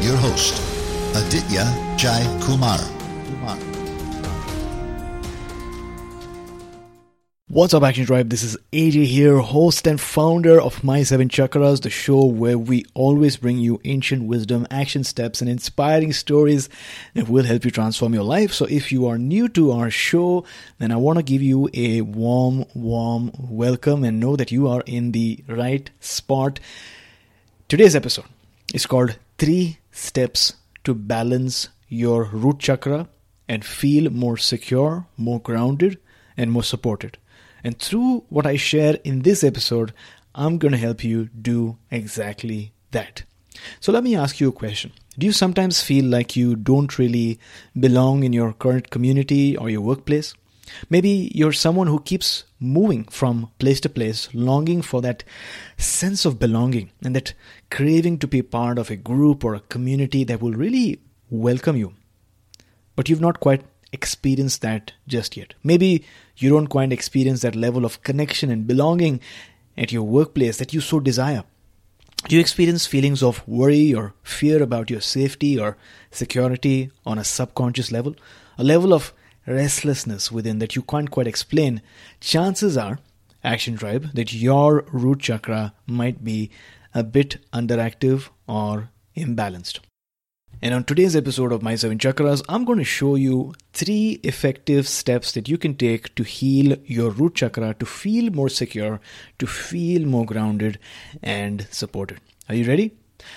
your host, Aditya Jai Kumar. What's up, Action Tribe? This is AJ here, host and founder of My Seven Chakras, the show where we always bring you ancient wisdom, action steps, and inspiring stories that will help you transform your life. So, if you are new to our show, then I want to give you a warm, warm welcome and know that you are in the right spot. Today's episode is called Three Steps to Balance Your Root Chakra and Feel More Secure, More Grounded, and More Supported. And through what I share in this episode, I'm going to help you do exactly that. So let me ask you a question. Do you sometimes feel like you don't really belong in your current community or your workplace? Maybe you're someone who keeps moving from place to place, longing for that sense of belonging and that craving to be part of a group or a community that will really welcome you. But you've not quite experienced that just yet. Maybe you don't quite experience that level of connection and belonging at your workplace that you so desire. Do you experience feelings of worry or fear about your safety or security on a subconscious level? A level of restlessness within that you can't quite explain, chances are, Action Tribe, that your root chakra might be a bit underactive or imbalanced. And on today's episode of My Seven Chakras, I'm going to show you three effective steps that you can take to heal your root chakra, to feel more secure, to feel more grounded and supported. Are you ready?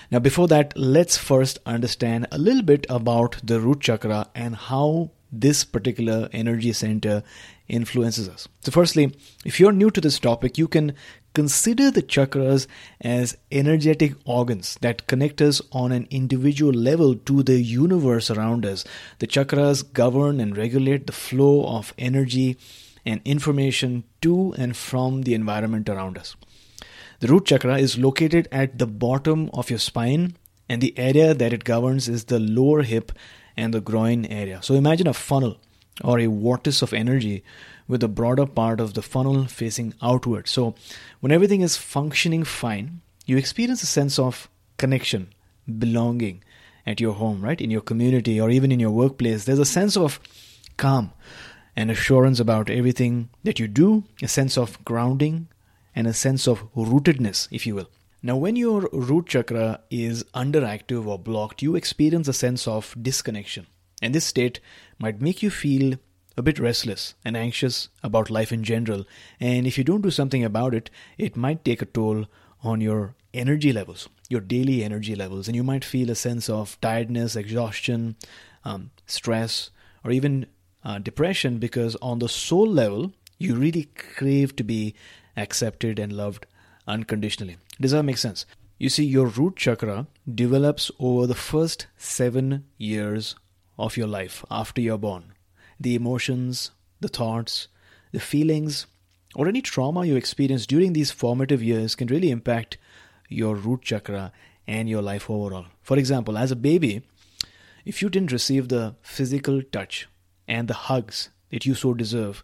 Now, before that, let's first understand a little bit about the root chakra and how this particular energy center influences us. So, firstly, if you're new to this topic, you can consider the chakras as energetic organs that connect us on an individual level to the universe around us. The chakras govern and regulate the flow of energy and information to and from the environment around us. The root chakra is located at the bottom of your spine, and the area that it governs is the lower hip and the groin area. So imagine a funnel or a vortex of energy with the broader part of the funnel facing outward. So when everything is functioning fine, you experience a sense of connection, belonging at your home, right? In your community or even in your workplace. There's a sense of calm and assurance about everything that you do, a sense of grounding, and a sense of rootedness, if you will. Now, when your root chakra is underactive or blocked, you experience a sense of disconnection. And this state might make you feel a bit restless and anxious about life in general. And if you don't do something about it, it might take a toll on your energy levels, your daily energy levels. And you might feel a sense of tiredness, exhaustion, um, stress, or even uh, depression because on the soul level, you really crave to be accepted and loved unconditionally. Does that make sense? You see, your root chakra develops over the first seven years of your life after you're born. The emotions, the thoughts, the feelings, or any trauma you experience during these formative years can really impact your root chakra and your life overall. For example, as a baby, if you didn't receive the physical touch and the hugs that you so deserve,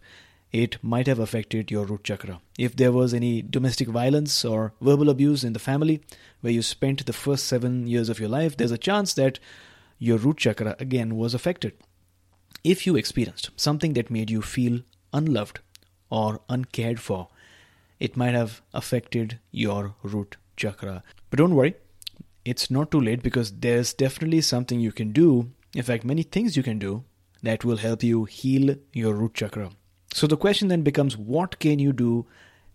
it might have affected your root chakra. If there was any domestic violence or verbal abuse in the family where you spent the first seven years of your life, there's a chance that your root chakra again was affected. If you experienced something that made you feel unloved or uncared for, it might have affected your root chakra. But don't worry, it's not too late because there's definitely something you can do. In fact, many things you can do that will help you heal your root chakra. So the question then becomes what can you do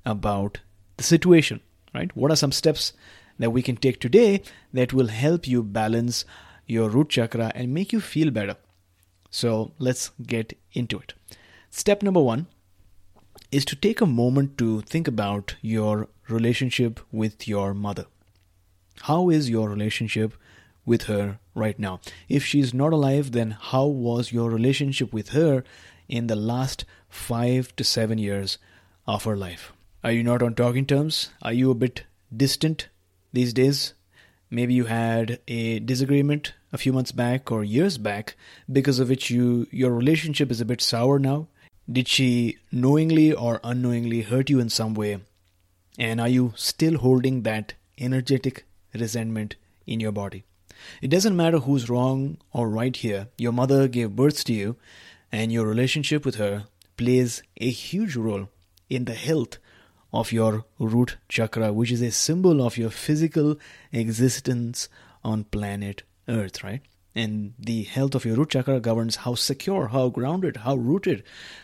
about the situation, right? What are some steps that we can take today that will help you balance your root chakra and make you feel better? So let's get into it. Step number one is to take a moment to think about your relationship with your mother. How is your relationship with her right now? If she's not alive, then how was your relationship with her in the last five to seven years of her life? Are you not on talking terms? Are you a bit distant these days? Maybe you had a disagreement a few months back or years back because of which you your relationship is a bit sour now. Did she knowingly or unknowingly hurt you in some way? And are you still holding that energetic resentment in your body? It doesn't matter who's wrong or right here. Your mother gave birth to you, and your relationship with her plays a huge role in the health of your root chakra, which is a symbol of your physical existence on planet Earth, right? And the health of your root chakra governs how secure, how grounded, how rooted,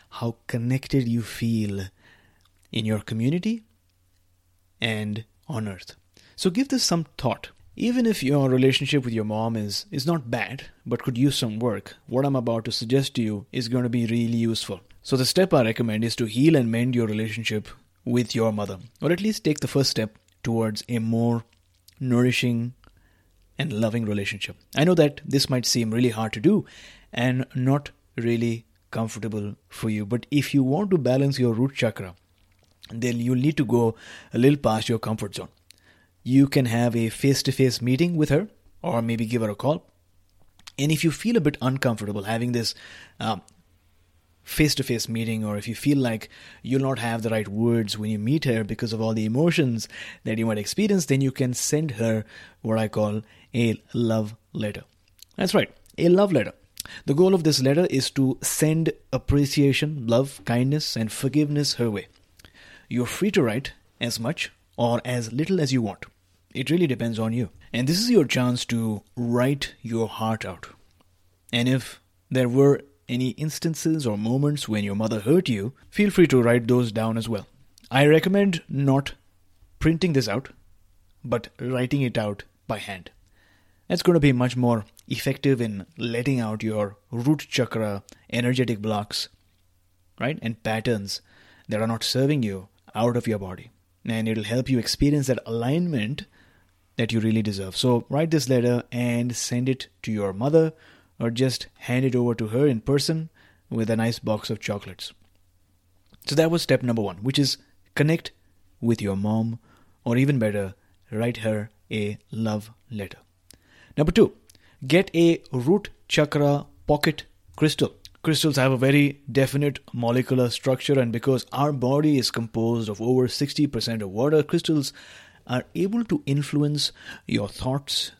how connected you feel in your community and on earth. So give this some thought. Even if your relationship with your mom is, is not bad, but could use some work, what I'm about to suggest to you is going to be really useful. So, the step I recommend is to heal and mend your relationship with your mother, or at least take the first step towards a more nourishing and loving relationship. I know that this might seem really hard to do and not really comfortable for you, but if you want to balance your root chakra, then you'll need to go a little past your comfort zone. You can have a face to face meeting with her, or maybe give her a call. And if you feel a bit uncomfortable having this uh, face to face meeting, or if you feel like you'll not have the right words when you meet her because of all the emotions that you might experience, then you can send her what I call a love letter. That's right, a love letter. The goal of this letter is to send appreciation, love, kindness, and forgiveness her way. You're free to write as much or as little as you want. It really depends on you. And this is your chance to write your heart out. And if there were any instances or moments when your mother hurt you, feel free to write those down as well. I recommend not printing this out, but writing it out by hand. That's going to be much more effective in letting out your root chakra energetic blocks, right? And patterns that are not serving you out of your body. And it'll help you experience that alignment that you really deserve. So write this letter and send it to your mother or just hand it over to her in person with a nice box of chocolates. So that was step number one, which is connect with your mom, or even better, write her a love letter. Number two, get a root chakra pocket crystal. Crystals have a very definite molecular structure, and because our body is composed of over 60% of water, crystals are able to influence your thoughts,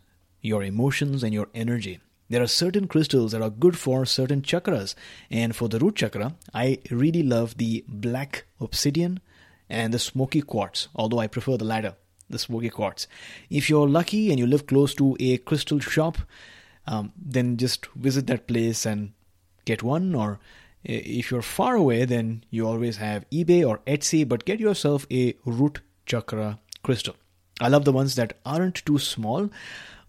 your emotions, and your energy. There are certain crystals that are good for certain chakras, and for the root chakra, I really love the black obsidian and the smoky quartz, although I prefer the latter, the smoky quartz. If you're lucky and you live close to a crystal shop, um, then just visit that place and get one. Or if you're far away then you always have ebay or etsy but get yourself a root chakra crystal. I love the ones that aren't too small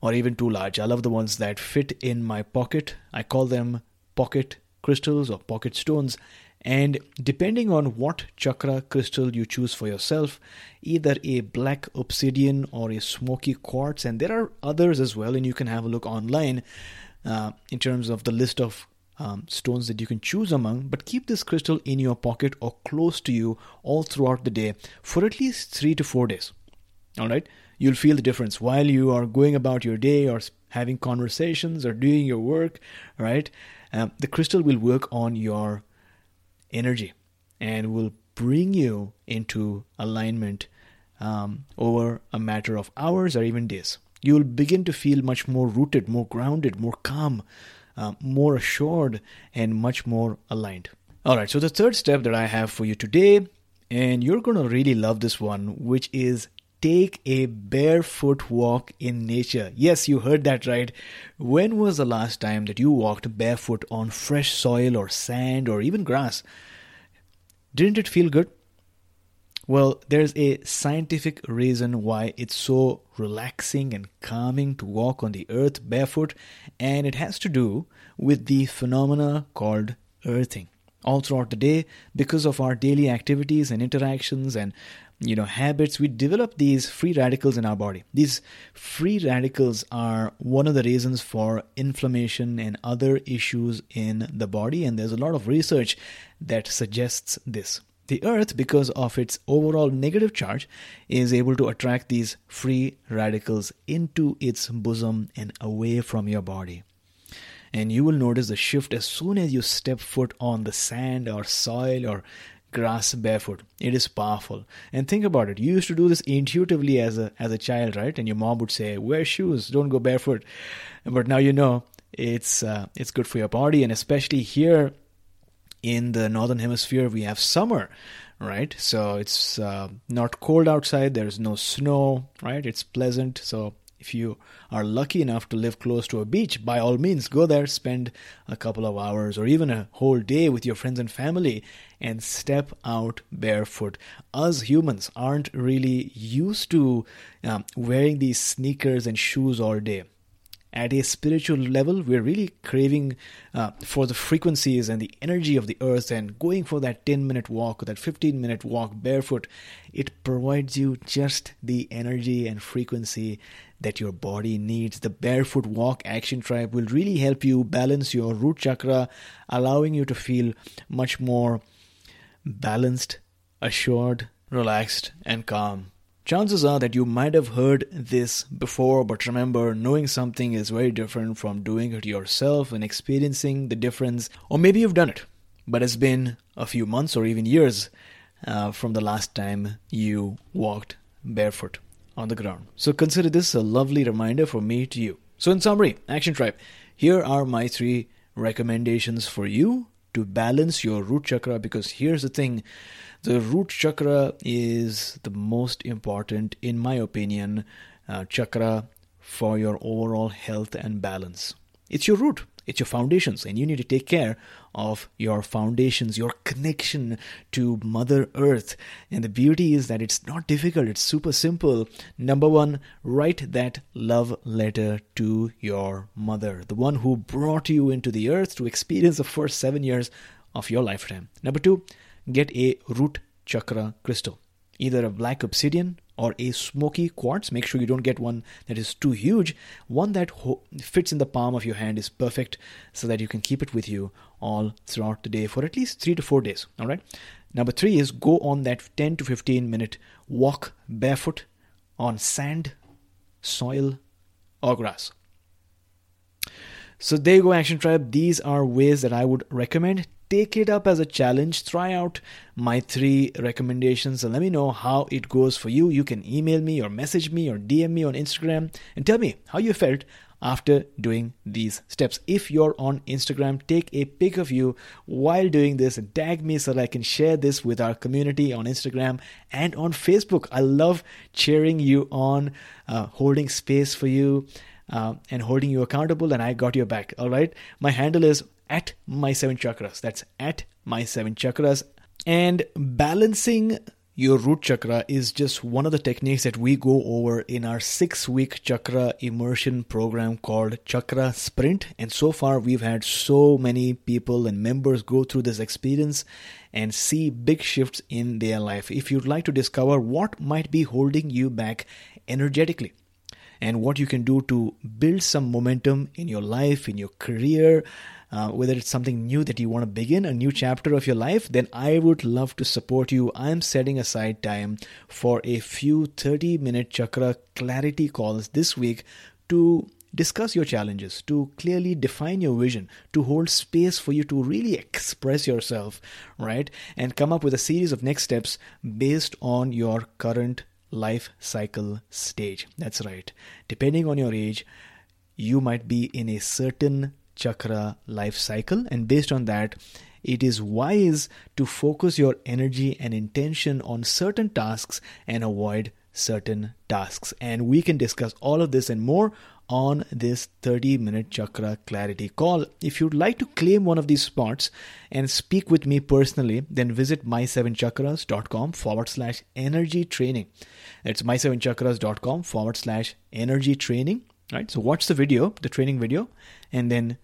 or even too large. I love the ones that fit in my pocket. I call them pocket crystals or pocket stones. And depending on what chakra crystal you choose for yourself, either a black obsidian or a smoky quartz, and there are others as well, and you can have a look online uh, in terms of the list of um, stones that you can choose among, but keep this crystal in your pocket or close to you all throughout the day for at least three to four days. All right, you'll feel the difference while you are going about your day or having conversations or doing your work. Right, um, the crystal will work on your energy and will bring you into alignment um, over a matter of hours or even days. You will begin to feel much more rooted, more grounded, more calm, uh, more assured, and much more aligned. All right, so the third step that I have for you today, and you're going to really love this one, which is take a barefoot walk in nature. Yes, you heard that right. When was the last time that you walked barefoot on fresh soil or sand or even grass? Didn't it feel good? Well, there's a scientific reason why it's so relaxing and calming to walk on the earth barefoot, and it has to do with the phenomena called earthing. All throughout the day, because of our daily activities and interactions and you know habits we develop these free radicals in our body. These free radicals are one of the reasons for inflammation and other issues in the body and there's a lot of research that suggests this. The earth because of its overall negative charge is able to attract these free radicals into its bosom and away from your body. And you will notice the shift as soon as you step foot on the sand or soil or grass barefoot. It is powerful. And think about it. You used to do this intuitively as a as a child, right? And your mom would say, "Wear shoes. Don't go barefoot." But now you know it's uh, it's good for your body, and especially here in the northern hemisphere, we have summer, right? So it's uh, not cold outside. There's no snow, right? It's pleasant. So if you are lucky enough to live close to a beach, by all means, go there, spend a couple of hours or even a whole day with your friends and family and step out barefoot. Us humans aren't really used to um, wearing these sneakers and shoes all day at a spiritual level, we're really craving uh, for the frequencies and the energy of the earth and going for that 10 minute walk or that 15 minute walk barefoot. It provides you just the energy and frequency that your body needs. The barefoot walk action tribe will really help you balance your root chakra, allowing you to feel much more balanced, assured, relaxed, and calm. Chances are that you might have heard this before, but remember, knowing something is very different from doing it yourself and experiencing the difference. Or maybe you've done it, but it's been a few months or even years uh, from the last time you walked barefoot on the ground. So consider this a lovely reminder for me to you. So, in summary, Action Tribe, here are my three recommendations for you to balance your root chakra because here's the thing the root chakra is the most important, in my opinion, uh, chakra for your overall health and balance. It's your root, it's your foundations, and you need to take care of your foundations, your connection to Mother Earth. And the beauty is that it's not difficult, it's super simple. Number one, write that love letter to your mother, the one who brought you into the earth to experience the first seven years of your lifetime. Number two, get a root chakra crystal, either a black obsidian or a smoky quartz. Make sure you don't get one that is too huge. One that ho- fits in the palm of your hand is perfect so that you can keep it with you all throughout the day for at least three to four days. All right. Number three is go on that 10 to 15 minute walk barefoot on sand, soil, or grass. So there you go, Action Tribe. These are ways that I would recommend take it up as a challenge. Try out my three recommendations and let me know how it goes for you. You can email me or message me or DM me on Instagram and tell me how you felt after doing these steps. If you're on Instagram, take a pic of you while doing this and tag me so that I can share this with our community on Instagram and on Facebook. I love cheering you on, uh, holding space for you. Uh, and holding you accountable, and I got your back. All right. My handle is at my seven chakras. That's at my seven chakras. And balancing your root chakra is just one of the techniques that we go over in our six week chakra immersion program called Chakra Sprint. And so far, we've had so many people and members go through this experience and see big shifts in their life. If you'd like to discover what might be holding you back energetically, and what you can do to build some momentum in your life, in your career, uh, whether it's something new that you want to begin, a new chapter of your life, then I would love to support you. I'm setting aside time for a few 30 minute chakra clarity calls this week to discuss your challenges, to clearly define your vision, to hold space for you to really express yourself, right? And come up with a series of next steps based on your current life cycle stage. That's right. Depending on your age, you might be in a certain chakra life cycle, and based on that, it is wise to focus your energy and intention on certain tasks and avoid certain tasks. And we can discuss all of this and more on this 30 minute chakra clarity call. If you'd like to claim one of these spots and speak with me personally, then visit my7chakras.com forward slash energy training. It's my7chakras.com forward slash energy training. Right. So watch the video, the training video, and then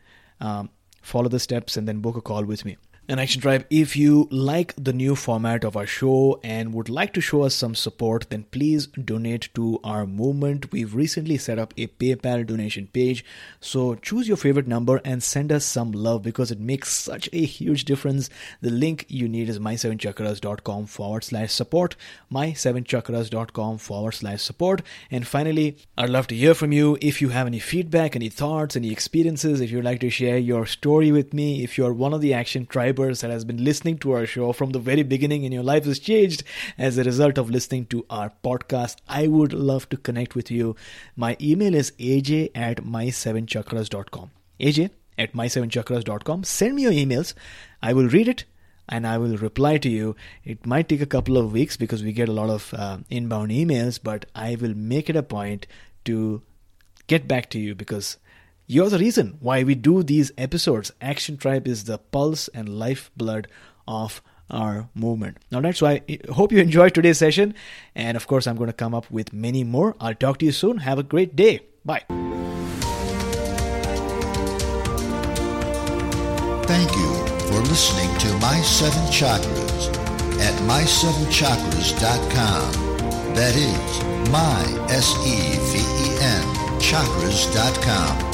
um, follow the steps and then book a call with me and Action Tribe, if you like the new format of our show and would like to show us some support, then please donate to our movement. We've recently set up a PayPal donation page. So choose your favorite number and send us some love because it makes such a huge difference. The link you need is my7chakras.com forward slash support, my7chakras.com forward slash support. And finally, I'd love to hear from you if you have any feedback, any thoughts, any experiences, if you'd like to share your story with me, if you're one of the Action Tribe subscribers that has been listening to our show from the very beginning and your life has changed as a result of listening to our podcast, I would love to connect with you. My email is aj at my7chakras.com. aj at my7chakras.com. Send me your emails. I will read it and I will reply to you. It might take a couple of weeks because we get a lot of uh, inbound emails, but I will make it a point to get back to you because you're the reason why we do these episodes. Action Tribe is the pulse and lifeblood of our movement. Now that's why I hope you enjoyed today's session. And of course, I'm going to come up with many more. I'll talk to you soon. Have a great day. Bye. Thank you for listening to My Seven Chakras at my7chakras.com. That is my S E V E N chakras.com.